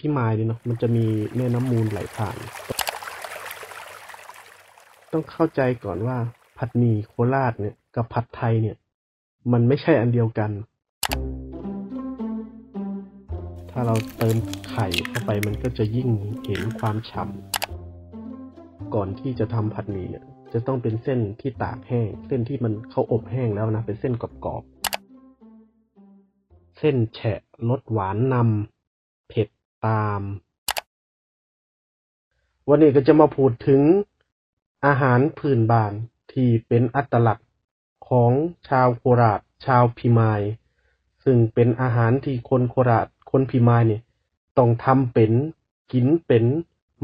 พี่มายเนี่ยเนาะมันจะมีแม่น้ำมูลไหลผ่าน ต้องเข้าใจก่อนว่าผัดหมี่โคราชเนี่ยกับผัดไทยเนี่ย มันไม่ใช่อันเดียวกัน ถ้าเราเติมไข่เข้าไปมันก็จะยิ่งเห็นความฉ่ำก่อนที่จะทำผัดหมี่เนี่ย จะต้องเป็นเส้นที่ตากแห้ง เส้นที่มันเขาอบแห้งแล้วนะ เป็นเส้นกรอบๆเส้นแฉะรสหวานนำเผ็ด ตาม วันนี้ก็จะมาพูดถึงอาหารพื้นบ้านที่เป็นอัตลักษณ์ของชาวโคราช ชาวพิมาย ซึ่งเป็นอาหารที่คนโคราช คนพิมายเนี่ยต้องทำเป็นกินเป็น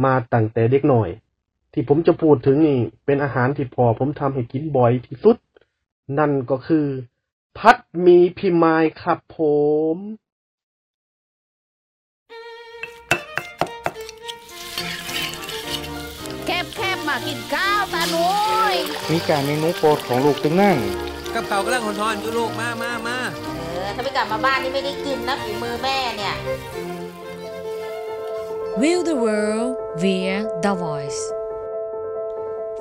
มาตั้งแต่เด็กหน่อย ที่ผมจะพูดถึงนี่ เป็นอาหารที่พอผมทำให้กินบ่อยที่สุด นั่นก็คือ พัดมีพิมายครับผม กินข้าวตาหนุยมีการเมนูโปรดของลูกตึงนั่นกับเขากำลังหอนๆอยู่ลูกมามามาเออถ้าไม่กลับมาบ้านนี่ไม่ได้กินนะฝีมือแม่เนี่ย View the world via the voice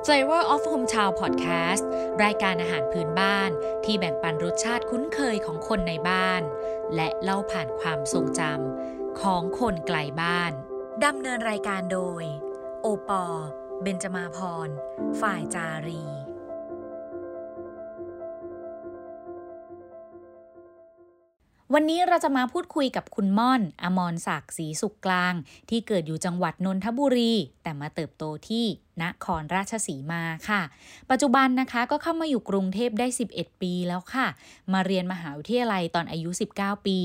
Flavor of Hometown Podcast รายการอาหารพื้นบ้านที่แบ่งปันรสชาติคุ้นเคยของคนในบ้าน และเล่าผ่านความทรงจำของคนไกลบ้าน ดำเนินรายการโดย โอปอ เบนจมาพร ฝ่ายจารี วันนี้เราจะมาพูดคุยกับคุณม่อน อมรศักดิ์ศรีสุขกลาง ที่เกิดอยู่จังหวัดนนทบุรี แต่มาเติบโตที่นครราชสีมาค่ะ ปัจจุบันนะคะก็เข้ามาอยู่กรุงเทพได้ 11 ปีแล้วค่ะ มาเรียนมหาวิทยาลัยตอนอายุ 19 ปี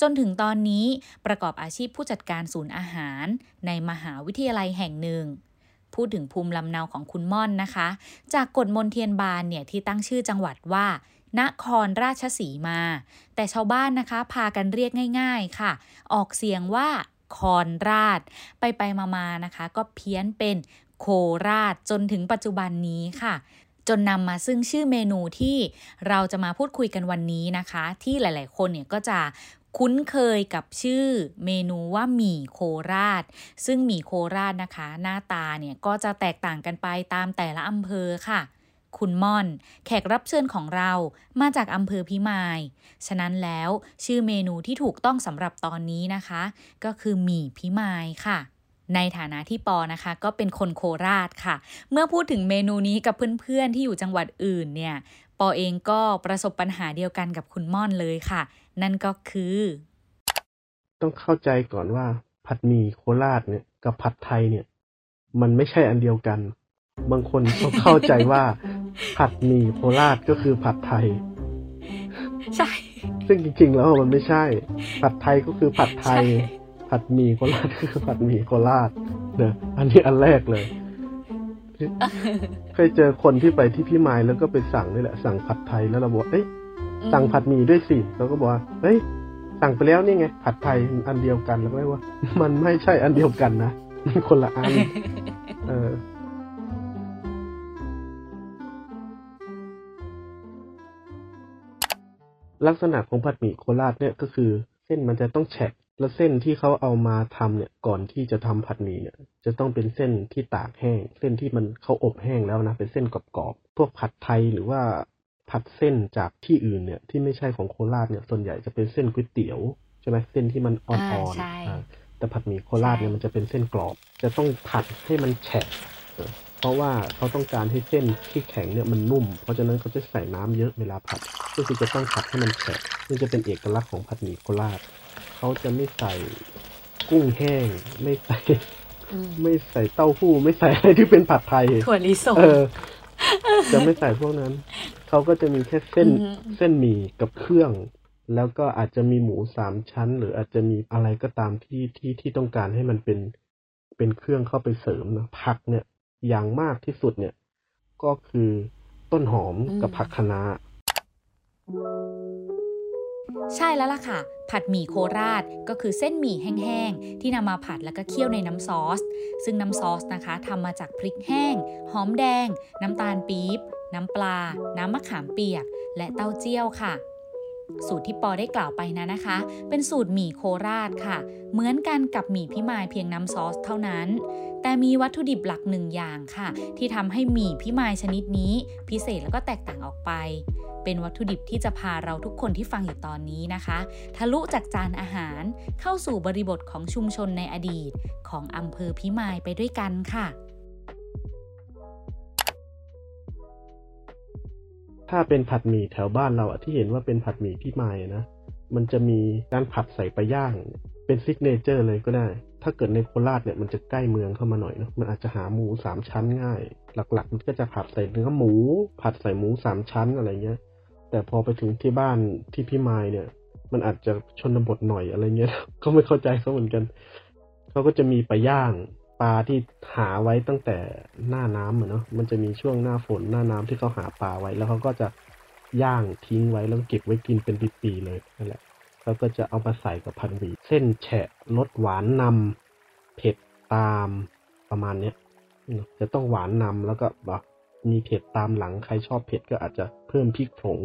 จนถึงตอนนี้ประกอบอาชีพผู้จัดการศูนย์อาหาร ในมหาวิทยาลัยแห่งหนึ่ง พูดถึงภูมิลำเนาของคุณม่อนนะคะ จากกฎมนเทียนบานเนี่ยที่ตั้งชื่อจังหวัดว่านครราชสีมา แต่ชาวบ้านนะคะ พากันเรียกง่าย ๆค่ะ ออกเสียงว่าคอนราช ไปไปมาๆนะคะ ก็เพี้ยนเป็นโคราชจนถึงปัจจุบันนี้ค่ะ จนนำมาซึ่งชื่อเมนูที่เราจะมาพูดคุยกันวันนี้นะคะ ที่หลาย ๆ คนเนี่ยก็จะ คุ้นเคยกับชื่อเมนูว่าหมี่โคราช ซึ่งหมี่โคราชนะคะ หน้าตาเนี่ยก็จะแตกต่างกันไปตามแต่ละอำเภอค่ะ คุณม่อน แขกรับเชิญของเรามาจากอำเภอพิมาย ฉะนั้นแล้วชื่อเมนูที่ถูกต้องสำหรับตอนนี้นะคะ ก็คือหมี่พิมายค่ะในฐานะที่ปอนะคะก็เป็นคนโคราชค่ะ เมื่อพูดถึงเมนูนี้กับเพื่อนๆที่อยู่จังหวัดอื่นเนี่ย ปอเองก็ประสบปัญหาเดียวกันกับคุณม่อนเลยค่ะ นั่นก็คือ ต้องเข้าใจก่อนว่า ผัดหมี่โคราชเนี่ย กับผัดไทยเนี่ย มันไม่ใช่อันเดียวกัน บางคนก็เข้าใจว่า ผัดหมี่โคราชก็คือผัดไทย ใช่ ซึ่งจริง ๆ แล้วมันไม่ใช่ ผัดไทยก็คือผัดไทยใช่ผัดหมี่โคราชก็คือผัดหมี่โคราชเนอะอันนี้อันแรกเลยเคยเจอคนที่ไปที่พี่มายแล้วก็ไปสั่งนี่แหละ สั่งผัดไทยแล้วเราบอกเอ้ย สั่งผัดหมี่ด้วยสิเราก็บอกว่าเฮ้ยสั่งไปแล้วนี่ไง ผัดไทยอันเดียวกันแล้วก็เลยว่า มันไม่ใช่อันเดียวกันนะมันคนละอัน เออลักษณะของผัดหมี่โคราชเนี่ยก็คือ เส้นมันจะต้องแฉะแล้วเส้นที่เขาเอามาทำเนี่ย ก่อนที่จะทำผัดหมี่เนี่ย จะต้องเป็นเส้นที่ตากแห้ง เส้นที่มันเขาอบแห้งแล้วนะเป็นเส้นกรอบๆพวกผัดไทยหรือว่า ผัดเส้นจากที่อื่นเนี่ยที่ไม่ใช่ของโคราชเนี่ยส่วนใหญ่จะเป็นเส้นก๋วยเตี๋ยวใช่ไหมเส้นที่มันอ่อ่าอนใช่ๆอ่าแต่ผัดหมี่โคราชเนี่ยใช่มันจะเป็นเส้นกรอบ จะต้องผัดให้มันแฉะเออเพราะว่าเขาต้องการให้เส้นที่แข็งเนี่ยมันนุ่ม เพราะฉะนั้นเขาจะใส่น้ำเยอะเวลาผัด ก็คือจะต้องผัดให้มันแฉะนี่จะเป็นเอกลักษณ์ของผัดหมี่โคราชเขาจะไม่ใส่กุ้งแห้ง ไม่ใส่ไม่ใส่เต้าหู้ ไม่ใส่อะไรที่เป็นผัดไทยถั่วลิสงเออจะไม่ใส่พวกนั้น เขาก็จะมีแค่เส้นอือฮึเส้นหมี่กับเครื่อง แล้วก็อาจจะมีหมูสามชั้น หรืออาจจะมีอะไรก็ตามที่ที่ที่ต้องการให้มันเป็นเป็นเครื่องเข้าไปเสริมนะผักเนี่ย อย่างมากที่สุดเนี่ย ก็คือต้นหอมกับผักคะน้าใช่แล้วล่ะค่ะ ผัดหมี่โคราชก็คือเส้นหมี่แห้งๆ ที่นำมาผัดแล้วก็เคี่ยวในน้ำซอส ซึ่งน้ำซอสนะคะทำมาจากพริกแห้ง หอมแดง น้ำตาลปี๊บ น้ำปลา น้ำมะขามเปียก และเต้าเจี้ยวค่ะ สูตรที่ปอได้กล่าวไปนะนะคะ เป็นสูตรหมี่โคราชค่ะ เหมือนกันกับหมี่พิมายเพียงน้ำซอสเท่านั้น แต่มีวัตถุดิบหลักหนึ่งอย่างค่ะ ที่ทำให้หมี่พิมายชนิดนี้ พิเศษแล้วก็แตกต่างออกไป เป็นวัตถุดิบที่จะพาเราทุกคนที่ฟังอยู่ตอนนี้นะคะ ทะลุจากจานอาหาร เข้าสู่บริบทของชุมชนในอดีต ของอำเภอพิมายไปด้วยกันค่ะ ถ้าเป็นผัดหมี่แถวบ้านเราอะที่เห็นว่าเป็นผัดหมี่พี่ไมายอะนะมันจะมีการผัดใส่ปลาย่าง เป็นซิกเนเจอร์เลยก็ได้ ถ้าเกิดในโคราชเนี่ยมันจะใกล้เมืองเข้ามาหน่อยเนาะมันอาจจะหาหมูสามชั้นง่าย หลักๆ มันก็จะผัดใส่เนื้อหมู ผัดใส่หมูสามชั้นอะไรเงี้ย แต่พอไปถึงที่บ้านที่พี่ไมายเนี่ย มันอาจจะชนบทหน่อยอะไรเงี้ยก็ไม่เข้าใจเขาเหมือนกันเขาก็จะมีปลาย่าง ปลาที่หาไว้ตั้งแต่หน้าน้ำอะเนาะมันจะมีช่วงหน้าฝนหน้าน้ำที่เขาหาปลาไว้ แล้วเขาก็จะย่างทิ้งไว้แล้วเก็บไว้กินเป็นปีๆเลยนั่นแหละแล้วก็จะเอามาใส่กับพันหวีเส้นแฉะรสหวานนำเผ็ดตามประมาณเนี้ยจะต้องหวานนำแล้วก็แบบมีเผ็ดตามหลังใครชอบเผ็ดก็อาจจะเพิ่มพริกผง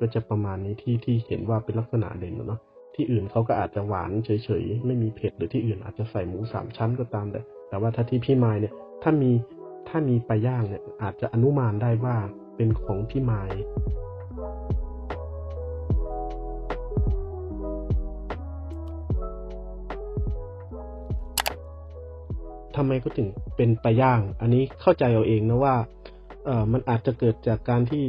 ก็จะประมาณนี้ที่ที่เห็นว่าเป็นลักษณะเด่นอะเนาะที่อื่นเขาก็อาจจะหวานเฉยๆ ไม่มีเผ็ดหรือที่อื่นอาจจะใส่หมูสามชั้นก็ตามแต่ แต่ว่าถ้าที่พี่ไมายเนี่ยถ้ามีถ้ามีปลาย่างเนี่ยอาจจะอนุมานได้ว่าเป็นของพี่ไมายทำไมก็ถึงเป็นปลาย่าง อันนี้เข้าใจเอาเองนะว่าเออมันอาจจะเกิดจากการที่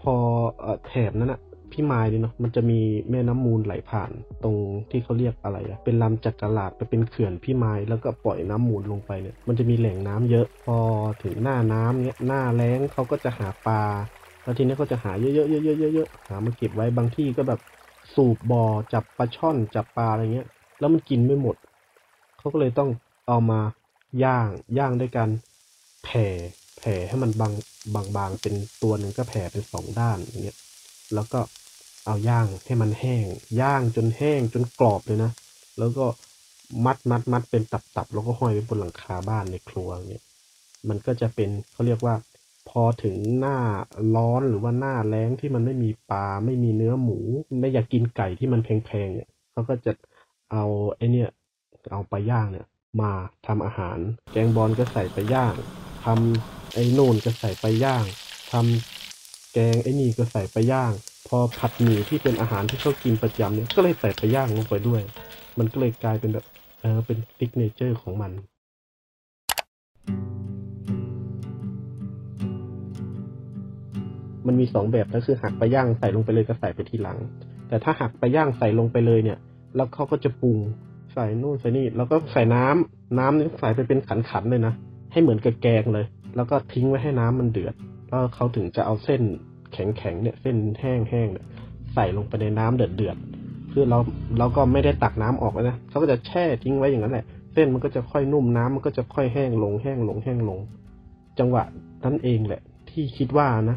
พอออแถบนั้นอะ พี่มายเนี่ยเนาะมันจะมีแม่น้ำมูลไหลผ่านตรงที่เขาเรียกอะไรอะเป็นลำจักรลาดไปเป็นเขื่อนพี่มายแล้วก็ปล่อยน้ำมูลลงไปเนี่ยมันจะมีแหล่งน้ำเยอะพอถึงหน้าน้ำเนี่ยหน้าแล้งเขาก็จะหาปลาแล้วทีนี้ก็จะหาเยอะๆเยอะๆเยอะๆหามาเก็บไว้บางที่ก็แบบสูบบ่อจับปลาช่อนจับปลาอะไรเงี้ย แล้วมันกินไม่หมด เขาก็เลยต้องเอามาย่างย่างด้วยกันแผ่แผ่ให้มันบางบางบางเป็นตัวหนึ่งก็แผ่เป็นสองด้านอย่างเงี้ยแล้วก็ เอาย่างให้มันแห้ง ย่างจนแห้งจนกรอบเลยนะ แล้วก็มัดมัดมัดเป็นตับตับแล้วก็ห้อยไว้บนหลังคาบ้านในครัวเงี้ยมันก็จะเป็นเขาเรียกว่า พอถึงหน้าร้อนหรือว่าหน้าแล้งที่มันไม่มีปลาไม่มีเนื้อหมู ไม่อยากกินไก่ที่มันแพงๆเนี่ยเขาก็จะเอาไอเนี่ยเอาไปย่างเนี่ยมาทำอาหาร แกงบอลก็ใส่ไปย่างทำไอ้นู่นก็ใส่ไปย่างทำแกงไอ้นี่ก็ใส่ไปย่าง อผัดหมี่ที่เป็นอาหารที่เขากินประจำเนี่ยก็เลยใส่ไปย่างลงไปด้วย มันก็เลยกลายเป็นแบบเออเป็นซิกเนเจอร์ของมันมันมีสองแบบก็คือหักไปย่างใส่ลงไปเลยก็ใส่ไปทีหลัง แต่ถ้าหักไปย่างใส่ลงไปเลยเนี่ย แล้วเขาก็จะปรุงใส่นู่นใส่นี่แล้วก็ใส่น้ำน้ำนี่ใส่ไปเป็นขันๆเลยนะให้เหมือนกับแกงเลย แล้วก็ทิ้งไว้ให้น้ำมันเดือดแล้วเขาถึงจะเอาเส้น แข็งๆเนี่ยเส้นแห้งๆเนี่ยใส่ลงไปในน้ำเดือดๆคือเราเราก็ไม่ได้ตักน้ำออกนะเขาก็จะแช่ทิ้งไว้อย่างนั้นแหละ เส้นมันก็จะค่อยนุ่มน้ำมันก็จะค่อยแห้งลงแห้งลงแห้งลง จังหวะนั้นเองแหละ ที่คิดว่านะ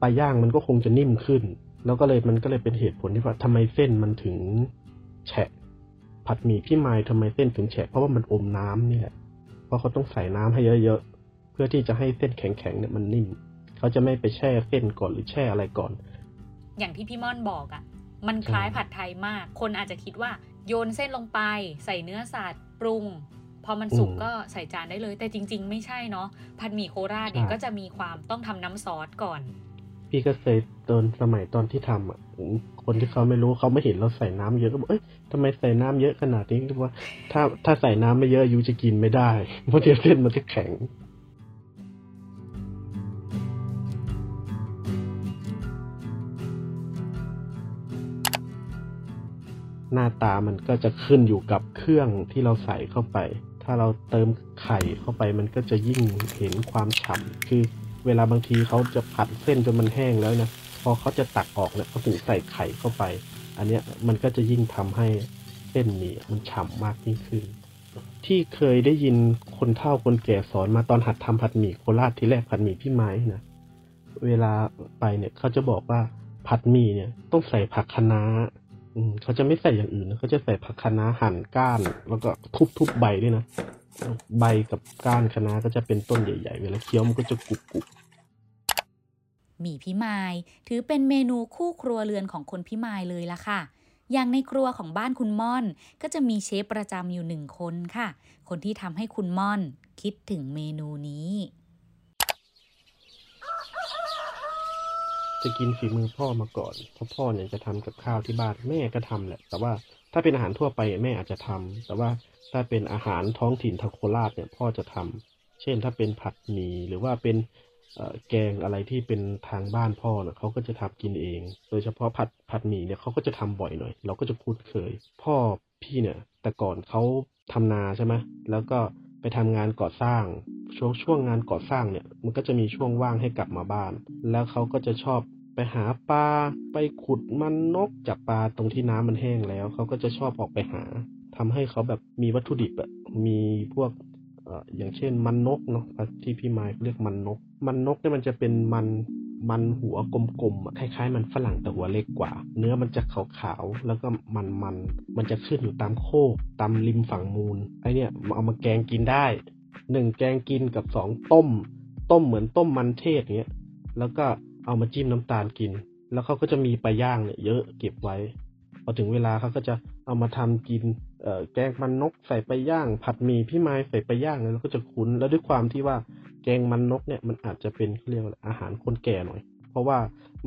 ปลาย่างมันก็คงจะนิ่มขึ้น แล้วก็เลยมันก็เลยเป็นเหตุผลที่ว่าทำไมเส้นมันถึงแฉะ ผัดหมี่พี่ไม้ทำไมเส้นถึงแฉะเพราะว่ามันอมน้ำนี่แหละเพราะเขาต้องใส่น้ำให้เยอะๆเพื่อที่จะให้เส้นแข็งๆเนี่ยมันนิ่ม เขาจะไม่ไปแช่เส้นก่อนหรือแช่อะไรก่อน อย่างที่พี่ม่อนบอกอะ่ะ มันคล้ายผัดไทยมาก คนอาจจะคิดว่าโยนเส้นลงไป ใส่เนื้อสัตว์ปรุง พอมันสุกอืมก็ใส่จานได้เลย แต่จริง ๆ ไม่ใช่เนาะผัดหมี่โคราชเนี่ยใช่ก็จะมีความต้องทำน้ำซอสก่อน พี่ก็เคยตอนสมัยตอนที่ทำอะคนที่เขาไม่รู้เขาไม่เห็นเราใส่น้ำเยอะก็บอกเอ้ยทำไมใส่น้ำเยอะขนาดนี้ก็บอกว่า ถ้าถ้าใส่น้ำไม่เยอะยูจะกินไม่ได้เพราะเดี๋ยวเส้นมันจะแข็ง หน้าตามันก็จะขึ้นอยู่กับเครื่องที่เราใส่เข้าไป ถ้าเราเติมไข่เข้าไปมันก็จะยิ่งเห็นความฉ่ำคือเวลาบางทีเขาจะผัดเส้นจนมันแห้งแล้วนะพอเขาจะตักออกเนี่ยเขาถึงใส่ไข่เข้าไป อันเนี้ยมันก็จะยิ่งทำให้เส้นหมี่มันฉ่ำมากยิ่งขึ้น ที่เคยได้ยินคนเฒ่าคนแก่สอนมาตอนหัดทำผัดหมี่โคราชที่แรกผัดหมี่พี่ไม้นะเวลาไปเนี่ยเขาจะบอกว่าผัดหมี่เนี่ยต้องใส่ผักคะน้า เขาจะไม่ใส่อย่างอื่นนะเขาจะใส่ผักคะน้าหั่นก้าน แล้วก็ทุบทุบใบด้วยนะ ใบกับก้านคะน้าก็จะเป็นต้นใหญ่ ๆ เวลาเคี้ยวมันก็จะกรุบกรุบหมี่พิมายถือเป็นเมนูคู่ครัวเรือนของคนพิมายเลยละค่ะ อย่างในครัวของบ้านคุณม่อน ก็จะมีเชฟประจำอยู่หนึ่งคนค่ะ คนที่ทำให้คุณม่อนคิดถึงเมนูนี้ จะกินฝีมือพ่อมาก่อนเพราะพ่อเนี่ยจะทำกับข้าวที่บ้านแม่ก็ทำแหละ แต่ว่าถ้าเป็นอาหารทั่วไปแม่อาจจะทำแต่ว่าถ้าเป็นอาหารท้องถิ่นทางโคราชเนี่ยพ่อจะทำเช่นถ้าเป็นผัดหมี่หรือว่าเป็นแกงอะไรที่เป็นทางบ้านพ่อเนี่ยเขาก็จะทำกินเอง โดยเฉพาะผัดผัดหมี่เนี่ยเขาก็จะทำบ่อยหน่อย เราก็จะคุ้นเคย พ่อพี่เนี่ย แต่ก่อนเขาทำนาใช่ไหมแล้วก็ ไปทำงานก่อสร้าง ช่วงช่วงงานก่อสร้างเนี่ย มันก็จะมีช่วงว่างให้กลับมาบ้าน แล้วเขาก็จะชอบไปหาปลาไปขุดมันนกจากปลาตรงที่น้ำมันแห้งแล้ว เขาก็จะชอบออกไปหาทำให้เขาแบบมีวัตถุดิบอะมีพวกอย่างเช่นมันนกเนาะที่พี่ไม้เรียกมันนก มันนกเนี่ยมันจะเป็นมัน มันหัวกลมๆคล้ายๆ มันฝรั่งแต่หัวเล็กกว่า เนื้อมันจะขาวๆแล้วก็มันๆมันจะขึ้นอยู่ตามโคกตามริมฝั่งมูลไอเนี่ยเอามาแกงกินได้หนึ่งแกงกินกับสองต้ม ต้มเหมือนต้มมันเทศเงี้ยแล้วก็เอามาจิ้มน้ำตาลกิน แล้วเขาก็จะมีปลาย่างเนี่ยเยอะเก็บไว้ พอถึงเวลาเขาก็จะเอามาทำกินเอ่อแกงมันนกใส่ปลาย่าง ผัดหมี่พี่ไม้ใส่ปลาย่างเนี่ยเราก็จะคุ้นแล้วด้วยความที่ว่า กงมันนกเนี่ยมันอาจจะเป็นเขาเรียกว่าอาหารคนแก่หน่อย เพราะว่า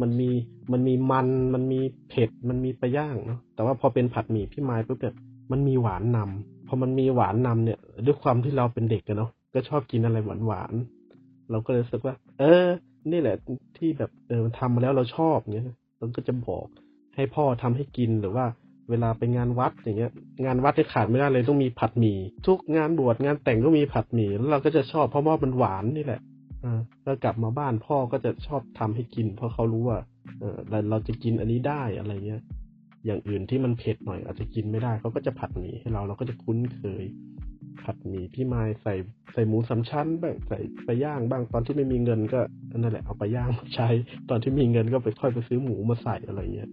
มันมีมันมีมันมันมีเผ็ดมันมีปลาย่างเนาะแต่ว่าพอเป็นผัดหมี่พี่ไม้ปุ๊บเนี่ยมันมีหวานนำพอมันมีหวานนำเนี่ย ด้วยความที่เราเป็นเด็กกันเนาะก็ชอบกินอะไรหวานหวานเราก็เลยรู้สึกว่า เออ นี่แหละที่แบบเออทำมาแล้วเราชอบเงี้ยเราก็จะบอกให้พ่อทำให้กินหรือว่า เวลาไปงานวัดอย่างเงี้ย งานวัดที่ขาดไม่ได้เลยต้องมีผัดหมี่ทุกงานบวชงานแต่งก็มีผัดหมี่แล้วเราก็จะชอบเพราะว่ามันหวานนี่แหละอ่าแล้วกลับมาบ้านพ่อก็จะชอบทำให้กิน เพราะเขารู้ว่าเออเราเราจะกินอันนี้ได้อะไรเงี้ย อย่างอื่นที่มันเผ็ดหน่อยอาจจะกินไม่ได้เขาก็จะผัดหมี่ให้เราเราก็จะคุ้นเคย ผัดหมี่พี่ไม้ใส่ใส่หมูสามชั้นบ้างใส่ไปย่างบ้างตอนที่ไม่มีเงินก็นั่นแหละเอาไปย่างมาใช้ ตอนที่มีเงินก็ไปค่อยไปซื้อหมูมาใส่อะไรเงี้ย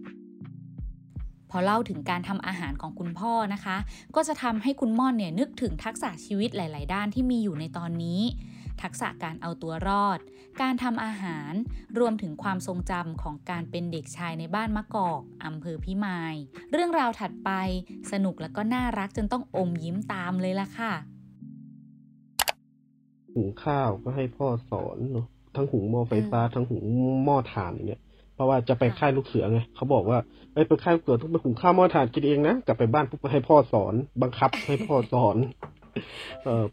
พอเล่าถึงการทำอาหารของคุณพ่อนะคะ ก็จะทำให้คุณม่อนเนี่ยนึกถึงทักษะชีวิตหลาย ๆ ด้านที่มีอยู่ในตอนนี้ ทักษะการเอาตัวรอด การทำอาหาร รวมถึงความทรงจำของการเป็นเด็กชายในบ้านมะกอกอำเภอพิมาย เรื่องราวถัดไปสนุกแล้วก็น่ารักจนต้องอมยิ้มตามเลยล่ะค่ะหุงข้าวก็ให้พ่อสอนเนาะทั้งหุงหม้อไฟฟ้าทั้งหุงหม้อถ่านอย่างเงี้ย เพราะว่าจะไปค่ายลูกเสือไงเขาบอกว่าเอ้ยไปค่ายลูกเสือต้องไปหุงข้าวหม้อถ่านกินเองนะกลับไปบ้านปุ๊บก็ให้พ่อสอน บังคับให้พ่อสอน เออ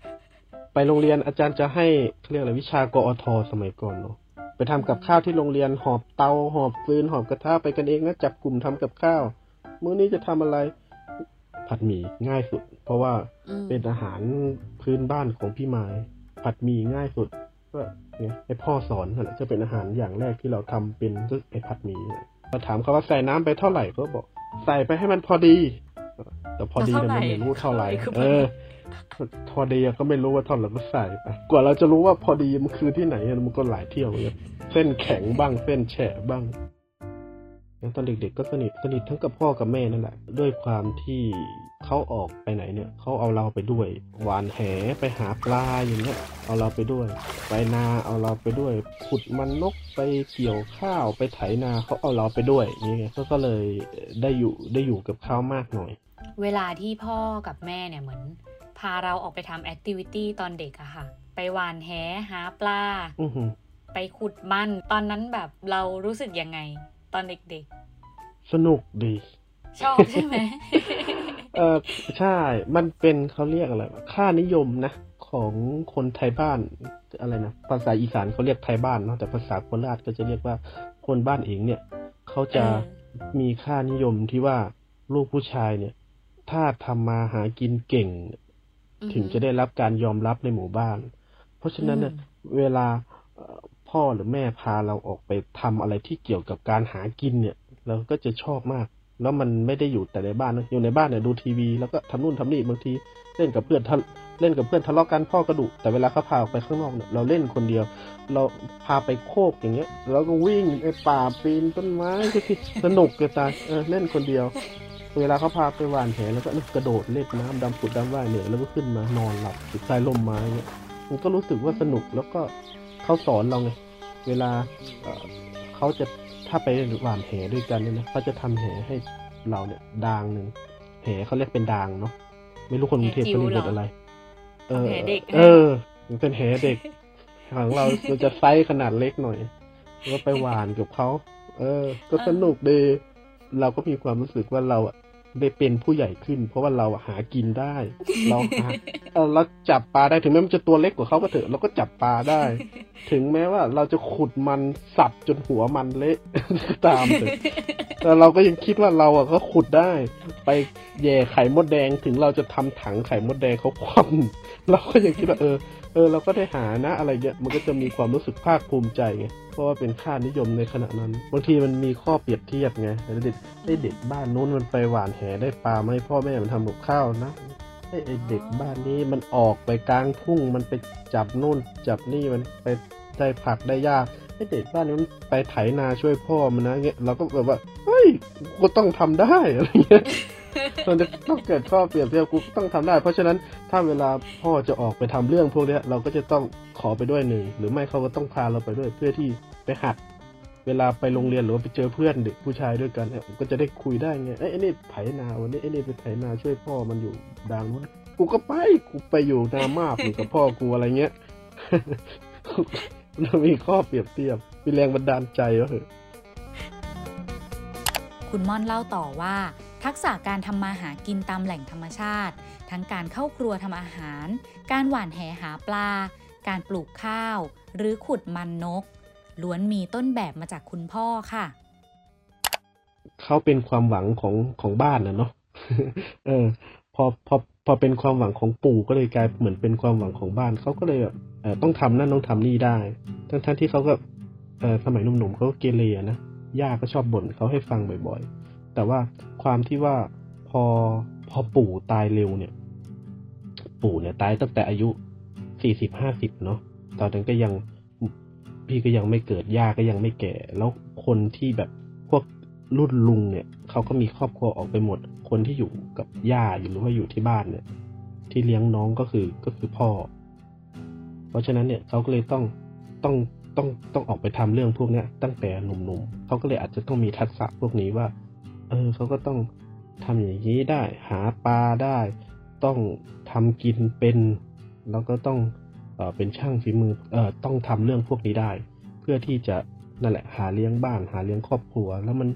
ไปโรงเรียนอาจารย์จะให้เขาเรียกอะไรวิชากอทสมัยก่อนเนาะไปทำกับข้าวที่โรงเรียนหอบเตาหอบฟืนหอบกระทะไปกันเองนะจับกลุ่มทำกับข้าวมื้อนี้จะทำอะไรผัดหมี่ง่ายสุด เพราะว่าเป็นอาหารพื้นบ้านของพี่ไม้ผัดหมี่ง่ายสุด ก็เนี่ยให้พ่อสอนนั่นแหละจะเป็นอาหารอย่างแรกที่เราทำเป็นก็ไอผัดหมี่เนี่ยพอถามเขาว่าใส่น้ำไปเท่าไหร่เขาบอก ใส่ไปให้มันพอดีแต่พอดีเนี่ยมันไม่รู้เท่าไหร่เท่าไหร่คือพอดีเออพอดีก็ไม่รู้ว่าเท่าไหร่ก็ใส่ไปกว่าเราจะรู้ว่าพอดีมันคือที่ไหนมันก็หลายเที่ยวเลยเส้นแข็งบ้างเส้นแฉะบ้าง อย่างตอนเด็กๆก็สนิทสนิททั้งกับพ่อกับแม่นั่นแหละ ด้วยความที่เขาออกไปไหนเนี่ยเขาเอาเราไปด้วย หวานแหไปหาปลาอย่างเงี้ยเอาเราไปด้วย ไปนาเอาเราไปด้วย ขุดมันนกไปเกี่ยวข้าวไปไถนาเขาเอาเราไปด้วยอย่างเงี้ยก็ก็เลยได้อยู่ได้อยู่กับเขามากหน่อย เวลาที่พ่อกับแม่เนี่ยเหมือน พาเราออกไปทำแอคทิวิตี้ตอนเด็กอะค่ะ ไปหวานแหหาปลาอือหือไปขุดมันตอนนั้นแบบเรารู้สึกยังไงต อนเด็กสนุกดีๆชอบใช่ไหมเออใช่ มันเป็นเขาเรียกอะไรวะค่านิยมนะ ของคนไทยบ้านอะไรนะ ภาษาอีสานเขาเรียกไทยบ้านเนาะ แต่ภาษาโคราชก็จะเรียกว่าคนบ้านเองเนี่ย เขาจะเออมีค่านิยมที่ว่าลูกผู้ชายเนี่ย ถ้าทำมาหากินเก่ง ถึงจะได้รับการยอมรับในหมู่บ้าน เพราะฉะนั้นเนี่ยเวลาเอ่อ พ่อหรือแม่พาเราออกไปทำอะไรที่เกี่ยวกับการหากินเนี่ยเราก็จะชอบมาก แล้วมันไม่ได้อยู่แต่ในบ้านนะอยู่ในบ้านเนี่ยดูทีวี แล้วก็ทำนู่นทำนี่บางที เล่นกับเพื่อนทะเล่นกับเพื่อนทะเลาะกันพ่อก็ดุแต่เวลาเขาพาออกไปข้างนอกเนี่ยเราเล่นคนเดียว เราพาไปโคกอย่างเงี้ยเราก็วิ่งไปป่าปีนต้นไม้ก็ที่สนุกจะตายเออเล่นคนเดียว เวลาเขาพาไปหวานแหแล้วก็กระโดดเล่นน้ำดำผุดดำว่ายเหนื่อยแล้วก็ขึ้นมานอนหลับอยู่ใต้ร่มไม้เนี่ยมันก็รู้สึกว่าสนุกแล้วก็ เขาสอนเราไงเวลาเอ่อเขาจะถ้าไปหว่านแหด้วยกันเนี่ยนะเขาจะทำแหให้เราเนี่ยดางหนึ่งแหเขาเรียกเป็นดางเนาะไม่รู้คนกรุงเทพแหจิ๋เขาวเรียกเหรออะไร เออแหเด็กเออมันเป็นแหเด็กของเรามันจะไซส์ขนาดเล็กหน่อยแล้วก็ไปหวานกับเขาเออ ก็สนุกดีเราก็มีความรู้สึกว่าเราอะ ได้เป็นผู้ใหญ่ขึ้น เพราะว่าเราหากินได้ เราหาเราจับปลาได้ถึงแม้มันจะตัวเล็กกว่าเขาก็เถอะเราก็จับปลาได้ ถึงแม้ว่าเราจะขุดมันสับจนหัวมันเละตามเถอะแต่เราก็ยังคิดว่าเราอะก็ขุดได้ ไปแย่ไข่มดแดงถึงเราจะทำถังไข่มดแดงเขาคว่ำเราก็ยังคิดว่าเออ เออเราก็ได้หานะอะไรเงี้ยมันก็จะมีความรู้สึกภาคภูมิใจไงเพราะว่าเป็นค่านิยมในขณะนั้น บางทีมันมีข้อเปรียบเทียบไงเด็กไอ้เด็กบ้านนู้นมันไปหวานแหได้ปลาไหมพ่อแม่มันทำกับข้าวนะไอ้ไอ้เด็กบ้านนี้มันออกไปกลางทุ่งมันไปจับนู่นจับนี่มันไปได้ผักได้หญ้าไอ้เด็กบ้านนี้มันไปไถนาช่วยพ่อมันนะเงี้ยเราก็แบบว่าเฮ้ยกูต้องทำได้อะไรเงี้ย มันจะต้องเกิดข้อเปรียบเทียบกูต้องทำได้ เพราะฉะนั้นถ้าเวลาพ่อจะออกไปทำเรื่องพวกเนี้ยเราก็จะต้องขอไปด้วยหนึ่งหรือไม่เขาก็ต้องพาเราไปด้วยเพื่อที่ไปหัดเวลาไปโรงเรียนหรือว่าไปเจอเพื่อนเด็กผู้ชายด้วยกันเนี่ยก็จะได้คุยได้ไงเอ้ไอ้นี่ไถนาวันนี้ไอ้นี่ไปไถนาช่วยพ่อมันอยู่ดังนู้นกูก็ไปกูไปอยู่นามาบอยู่กับพ่อกูอะไรเงี้ยเรามีข้อเปรียบเทียบมีแรงบันดาลใจวะเหอะคุณม่อนเล่าต่อว่า ทักษะการทำมาหากินตามแหล่งธรรมชาติ ทั้งการเข้าครัวทำอาหาร การหว่านแหหาปลา การปลูกข้าว หรือขุดมันนก ล้วนมีต้นแบบมาจากคุณพ่อค่ะ เขาเป็นความหวังของของบ้านนะเนาะเออพอพอพอเป็นความหวังของปู่ก็เลยกลายเหมือนเป็นความหวังของบ้านเขาก็เลยแบบต้องทำนั่นต้องทำนี่ได้ ทั้งทั้งที่เขาก็สมัยหนุ่มๆเขาก็เกเรนะย่าก็ชอบบ่นเขาให้ฟังบ่อยๆ แต่ว่าความที่ว่าพอพอปู่ตายเร็วเนี่ย ปู่เนี่ยตายตั้งแต่อายุสี่สิบห้าสิบเนาะตอนนั้นก็ยังพี่ก็ยังไม่เกิดย่าก็ยังไม่แก่ แล้วคนที่แบบพวกรุ่นลุงเนี่ยเขาก็มีครอบครัวออกไปหมด คนที่อยู่กับย่าอยู่หรือว่าอยู่ที่บ้านเนี่ย ที่เลี้ยงน้องก็คือก็คือพ่อ เพราะฉะนั้นเนี่ยเขาก็เลยต้องต้องต้องต้องออกไปทำเรื่องพวกเนี้ยตั้งแต่หนุ่มๆเขาก็เลยอาจจะต้องมีทักษะพวกนี้ว่า เออเขาก็ต้องทำอย่างนี้ได้ หาปลาได้ ต้องทำกินเป็น แล้วก็ต้องเออเป็นช่างฝีมือเออต้องทำเรื่องพวกนี้ได้ เพื่อที่จะนั่นแหละ หาเลี้ยงบ้านหาเลี้ยงครอบครัว แล้วมัน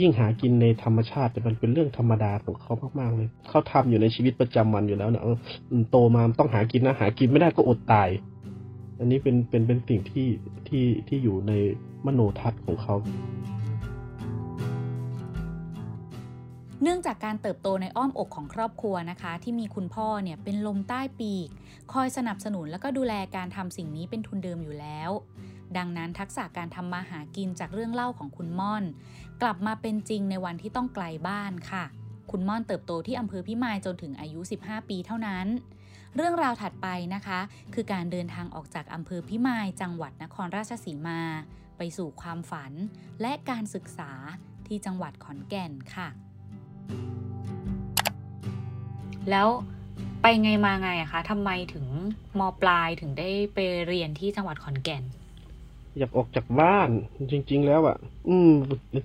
ยิ่งหากินในธรรมชาติแต่มันเป็นเรื่องธรรมดาของเขามากๆเลยเขาทำอยู่ในชีวิตประจำวันอยู่แล้วนะโตมาต้องหากินนะหากินไม่ได้ก็อดตาย อันนี้เป็นเป็นเป็นสิ่งที่ที่ที่อยู่ในมโนทัศน์ของเขา เนื่องจากการเติบโตในอ้อมอกของครอบครัวนะคะ ที่มีคุณพ่อเนี่ยเป็นลมใต้ปีก คอยสนับสนุนแล้วก็ดูแลการทำสิ่งนี้เป็นทุนเดิมอยู่แล้ว ดังนั้นทักษะการทำมาหากินจากเรื่องเล่าของคุณม่อน กลับมาเป็นจริงในวันที่ต้องไกลบ้านค่ะ คุณม่อนเติบโตที่อำเภอพิมายจนถึงอายุ 15 ปีเท่านั้น เรื่องราวถัดไปนะคะ คือการเดินทางออกจากอำเภอพิมายจังหวัดนครราชสีมา ไปสู่ความฝัน และการศึกษาที่จังหวัดขอนแก่นค่ะ แล้วไปไงมาไงอะคะทำไมถึงมปลายถึงได้ไปเรียนที่จังหวัดขอนแก่น อยากออกจากบ้าน จริง ๆ แล้วอะอืม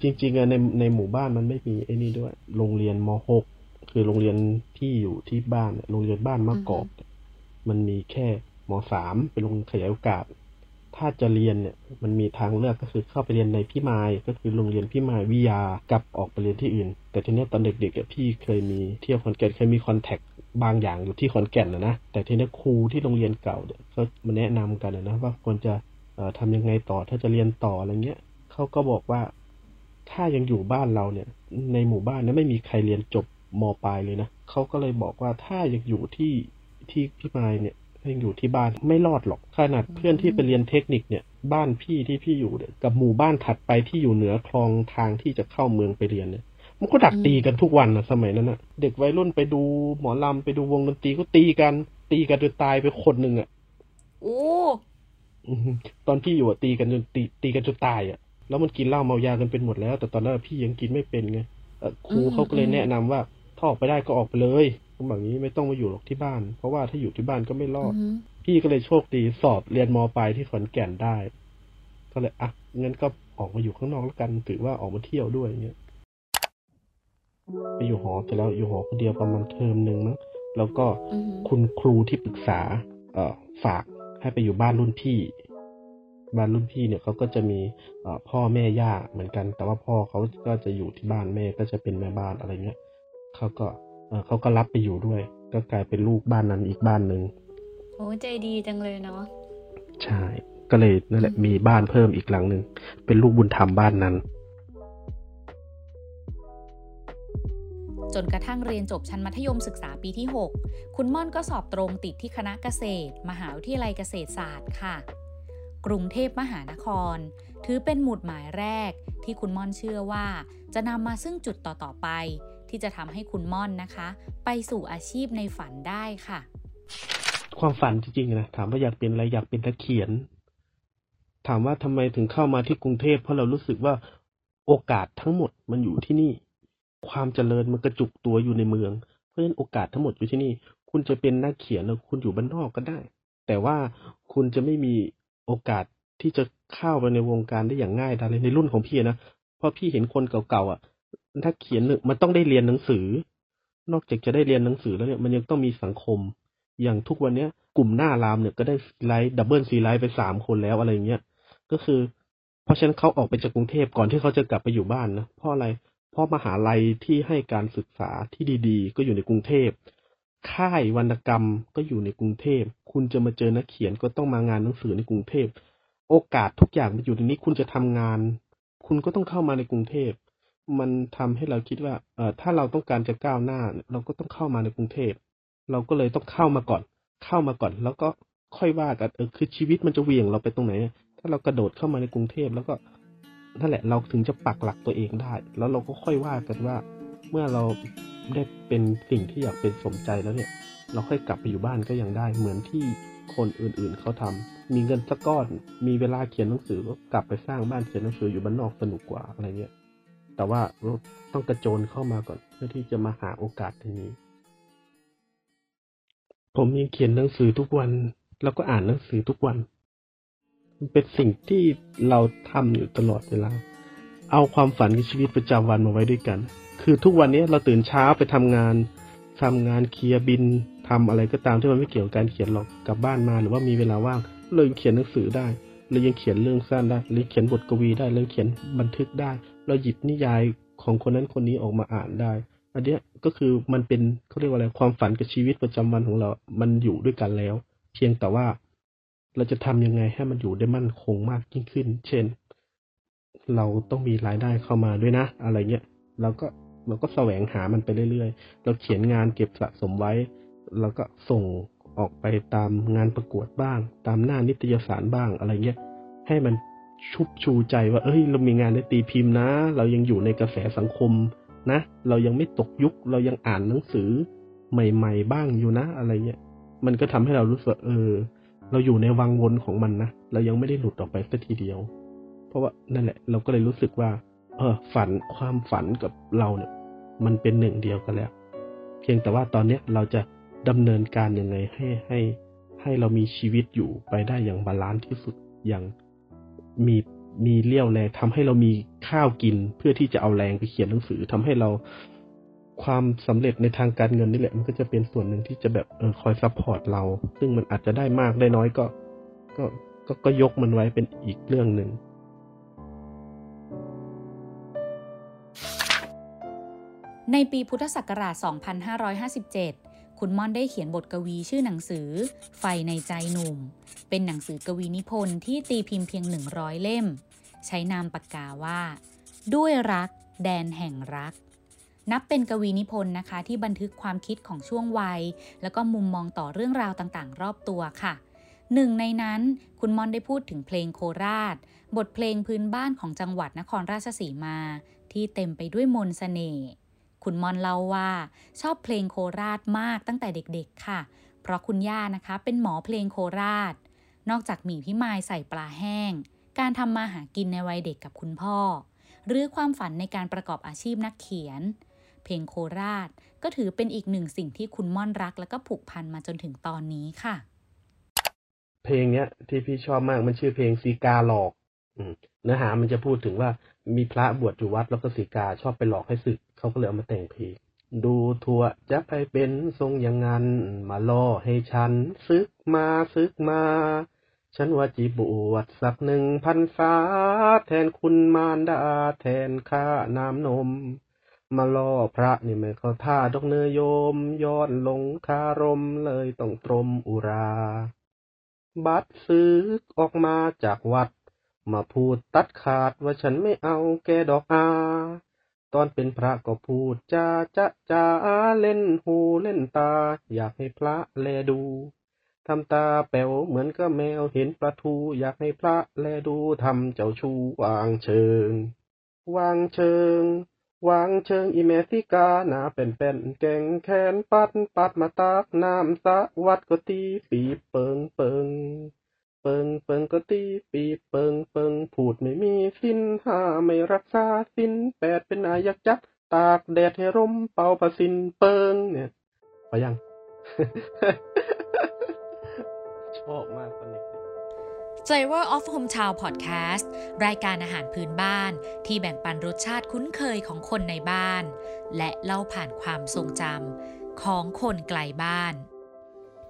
จริง ๆอะในในหมู่บ้านมันไม่มีไอ้นี่ด้วย โรงเรียนมหกคือโรงเรียนที่อยู่ที่บ้าน โรงเรียนบ้านมะกอก มันมีแค่มสามเป็นโรงขยายโอกาส ถ้าจะเรียนเนี่ยมันมีทางเลือกก็คือเข้าไปเรียนในพี่มายก็คือโรงเรียนพี่มายวิยากับออกไปเรียนที่อื่น แต่ทีนี้ตอนเด็กๆพี่เคยมีเที่ยวขอนแก่นเคยมีคอนแทคบางอย่างอยู่ที่ขอนแก่นนะนะแต่ทีนี้ครูที่โรงเรียนเก่าเนี่ยเขามาแนะนำกันนะว่าควรจะเอ่อทำยังไงต่อถ้าจะเรียนต่ออะไรเงี้ยเขาก็บอกว่าถ้ายังอยู่บ้านเราเนี่ย ในหมู่บ้านนี่ยไม่มีใครเรียนจบมปลายเลยนะเขาก็เลยบอกว่าถ้ายังอยู่ที่ที่พี่มายเนี่ย ยังอยู่ที่บ้านไม่รอดหรอก ขนาดเพื่อนที่ไปเรียนเทคนิคเนี่ยบ้านพี่ที่พี่อยู่เนี่ยกับหมู่บ้านถัดไปที่อยู่เหนือคลองทางที่จะเข้าเมืองไปเรียนเนี่ยมันก็ดักตีกันทุกวันนะสมัยนั้นนะเด็กวัยรุ่นไปดูหมอลำไปดูวงดนตรีก็ตีกันตีกันจนตายไปคนหนึ่งอะโอ้อืมตอนพี่อยู่อะตีกันจนตีตีกันจนตายอะ แล้วมันกินเหล้าเมายากันเป็นหมดแล้ว แต่ตอนนั้นพี่ยังกินไม่เป็นไงเอ่อครูอืมเขาก็เลยอืมแนะนำว่าถ้าออกไปได้ก็ออกไปเลย เขาบอกงี้ไม่ต้องมาอยู่หรอกที่บ้าน เพราะว่าถ้าอยู่ที่บ้านก็ไม่รอดอือหือพี่ก็เลยโชคดีสอบเรียนมปลายที่ขอนแก่นได้ ก็เลยอะงั้นก็ออกมาอยู่ข้างนอกแล้วกันถือว่าออกมาเที่ยวด้วยอย่างเงี้ยไปอยู่หอเสร็จแล้วอยู่หอคนเดียวประมาณเทอมหนึ่งมั้งแล้วก็อือหือคุณครูที่ปรึกษา เอ่อฝากให้ไปอยู่บ้านรุ่นพี่ บ้านรุ่นพี่เนี่ยเขาก็จะมีเอ่อพ่อแม่ย่าเหมือนกัน แต่ว่าพ่อเขาก็จะอยู่ที่บ้านแม่ก็จะเป็นแม่บ้านอะไรเงี้ยเขาก็ เอ่อเขาก็รับไปอยู่ด้วย ก็กลายเป็นลูกบ้านนั้นอีกบ้านหนึ่งโอ้ใจดีจังเลยเนาะใช่ ก็เลยนั่นแหละมีบ้านเพิ่มอีกหลังหนึ่งเป็นลูกบุญธรรมบ้านนั้น จนกระทั่งเรียนจบชั้นมัธยมศึกษาปีที่ 6 คุณม่อนก็สอบตรงติดที่คณะเกษตร มหาวิทยาลัยเกษตรศาสตร์ค่ะ กรุงเทพมหานคร ถือเป็นหมุดหมายแรกที่คุณม่อนเชื่อว่า จะนำมาซึ่งจุดต่อๆไป ที่จะทำให้คุณม่อนนะคะ ไปสู่อาชีพในฝันได้ค่ะ ความฝันจริงๆนะถามว่าอยากเป็นอะไรอยากเป็นนักเขียน ถามว่าทำไมถึงเข้ามาที่กรุงเทพเพราะเรารู้สึกว่าโอกาสทั้งหมดมันอยู่ที่นี่ ความเจริญมันกระจุกตัวอยู่ในเมือง เพราะฉะนั้นโอกาสทั้งหมดอยู่ที่นี่ คุณจะเป็นนักเขียนแล้วคุณอยู่บ้านนอกก็ได้ แต่ว่าคุณจะไม่มีโอกาสที่จะเข้าไปในวงการได้อย่างง่ายดายเลยในรุ่นของพี่นะเพราะพี่เห็นคนเก่าๆอะ นักเขียนเนี่ยมันต้องได้เรียนหนังสือ นอกจากจะได้เรียนหนังสือแล้วเนี่ยมันยังต้องมีสังคม อย่างทุกวันเนี้ย กลุ่มหน้ารามเนี่ยก็ได้ไรต์ double ซีไรต์ไปสามคนแล้วอะไรอย่างเงี้ยก็คือ เพราะฉะนั้นเขาออกไปจากกรุงเทพก่อนที่เขาจะกลับไปอยู่บ้านนะเพราะอะไรเพราะมหาลัยที่ให้การศึกษาที่ดีๆ ก็อยู่ในกรุงเทพค่ายวรรณกรรมก็อยู่ในกรุงเทพ คุณจะมาเจอนักเขียนก็ต้องมางานหนังสือในกรุงเทพ โอกาสทุกอย่างมันอยู่ในนี้ คุณจะทำงาน คุณก็ต้องเข้ามาในกรุงเทพ มันทำให้เราคิดว่าเออถ้าเราต้องการจะก้าวหน้า เราก็ต้องเข้ามาในกรุงเทพ เราก็เลยต้องเข้ามาก่อน เข้ามาก่อน แล้วก็ค่อยว่ากันเออคือชีวิตมันจะเวี่ยงเราไปตรงไหน ถ้าเรากระโดดเข้ามาในกรุงเทพแล้วก็นั่นแหละเราถึงจะปักหลักตัวเองได้ แล้วเราก็ค่อยว่ากันว่า เมื่อเราได้เป็นสิ่งที่อยากเป็นสมใจแล้วเนี่ย เราค่อยกลับไปอยู่บ้านก็ยังได้ เหมือนที่คนอื่นๆเขาทำมีเงินสักก้อน มีเวลาเขียนหนังสือก็กลับไปสร้างบ้านเขียนหนังสืออยู่บ้านนอกสนุกกว่าอะไรเงี้ย แต่ว่าเราต้องกระโจนเข้ามาก่อน เพื่อที่จะมาหาโอกาสตรงนี้ ผมยังเขียนหนังสือทุกวัน แล้วก็อ่านหนังสือทุกวัน มันเป็นสิ่งที่เราทำอยู่ตลอดเวลา เอาความฝันกับชีวิตประจำวันมาไว้ด้วยกัน คือทุกวันนี้เราตื่นเช้าไปทำงานทำงานเคลียร์บินทำอะไรก็ตามที่มันไม่เกี่ยวกับการเขียนหรอกกลับบ้านมาหรือว่ามีเวลาว่างเรายังเขียนหนังสือได้เรายังเขียนเรื่องสั้นได้เรายังเขียนบทกวีได้เรายังเขียนบันทึกได้ เราหยิบนิยายของคนนั้นคนนี้ออกมาอ่านได้ อันเนี้ยก็คือมันเป็นเขาเรียกว่าอะไรความฝันกับชีวิตประจำวันของเรา มันอยู่ด้วยกันแล้ว เพียงแต่ว่าเราจะทำยังไงให้มันอยู่ได้มั่นคงมากยิ่งขึ้น เช่น เราต้องมีรายได้เข้ามาด้วยนะ อะไรเงี้ยเราก็เราก็แสวงหามันไปเรื่อยๆ เราเขียนงานเก็บสะสมไว้ แล้วก็ส่งออกไปตามงานประกวดบ้าง ตามหน้านิตยสารบ้างอะไรเงี้ยให้มัน ชุบชูใจว่า เอ้ย เรามีงานได้ตีพิมพ์นะ เรายังอยู่ในกระแสสังคมนะ เรายังไม่ตกยุค เรายังอ่านหนังสือใหม่ ๆ บ้างอยู่นะ อะไรเงี้ย มันก็ทำให้เรารู้สึกว่าเออ เราอยู่ในวังวนของมันนะ เรายังไม่ได้หลุดออกไปสักทีเดียว เพราะว่านั่นแหละ เราก็เลยรู้สึกว่า เออ ฝันความฝันกับเราเนี่ย มันเป็นหนึ่งเดียวกันแล้ว เพียงแต่ว่าตอนเนี้ยเราจะดำเนินการยังไงให้ให้ให้เรามีชีวิตอยู่ไปได้อย่าง balance ที่สุดอย่าง มีมีเรี่ยวแรงทำให้เรามีข้าวกิน เพื่อที่จะเอาแรงไปเขียนหนังสือทำให้เราความสำเร็จในทางการเงินนี่แหละ มันก็จะเป็นส่วนหนึ่งที่จะแบบเออคอย support เรา ซึ่งมันอาจจะได้มากได้น้อยก็ ก็ก็ก็ยกมันไว้เป็นอีกเรื่องหนึ่งในปีพุทธศักราช 2557 คุณม่อนได้เขียนบทกวีชื่อหนังสือ ไฟในใจหนุ่ม เป็นหนังสือกวีนิพนธ์ที่ตีพิมพ์เพียง 100 เล่ม ใช้นามปากกาว่า ด้วยรัก แดนแห่งรัก นับเป็นกวีนิพนธ์นะคะ ที่บันทึกความคิดของช่วงวัย แล้วก็มุมมองต่อเรื่องราวต่างๆ รอบตัวค่ะหนึ่งในนั้นคุณมอนได้พูดถึงเพลงโคราช บทเพลงพื้นบ้านของจังหวัดนครราชสีมา ที่เต็มไปด้วยมนเสน่ห์ คุณมอนเล่าว่า ชอบเพลงโคราชมากตั้งแต่เด็กๆค่ะ เพราะคุณย่านะคะเป็นหมอเพลงโคราช นอกจากหมี่พี่มายใส่ปลาแห้ง การทำมาหากินในวัยเด็กกับคุณพ่อ หรือความฝันในการประกอบอาชีพนักเขียน เพลงโคราชก็ถือเป็นอีกหนึ่งสิ่งที่คุณม่อนรัก และก็ผูกพันมาจนถึงตอนนี้ค่ะ เพลงเนี้ย ที่พี่ชอบมากมันชื่อเพลงซีกาหลอกอเนื้อหามันจะพูดถึงว่ามีพระบวชอยู่วัดแล้วก็สีกาชอบไปหลอกให้ศึก เขาก็เลยเอามาแต่งเพลงดูทั่วจะไปเป็นทรงอย่างนั้นมาล่อให้ฉัน ซึกมาซึกมา ฉันว่าจีบวชสักหนึ่งพันษาแทนคุณมารดาแทนข้าน้ำนม มาล่อพระนี่ไม่เขาท่าดอกเนยโยมย้อนลงคารมเลยต้องตรมอุรา บัดซึกออกมาจากวัด มาพูดตัดขาดว่าฉันไม่เอาแกดอกอา ตอนเป็นพระก็พูดจาจะจาเล่นหูเล่นตา อยากให้พระแลดูทำตาแป๋วเหมือนกับแมวเห็นปลาทู อยากให้พระแลดูทำเจ้าชูวางเชิง วางเชิง วางเชิงอีเมสิกาหนาเป็นเป็นแก่งแขนปัดปัดมาตากน้ำสะวัดก็ตีปีเปิงเปิง เปิงเปิงก็ตีปีเปิงเปิงพูดไม่มีสิ้นห้าไม่รักษาสิ้นแปดเป็นอายักจักตากแดดให้ร่มเป่าประสินเปิงเนี่ยไปยัง ชอบมากตอนเด็ก Flavor of Hometown Podcast รายการอาหารพื้นบ้านที่แบ่งปันรสชาติคุ้นเคยของคนในบ้าน และเล่าผ่านความทรงจำของคนไกลบ้าน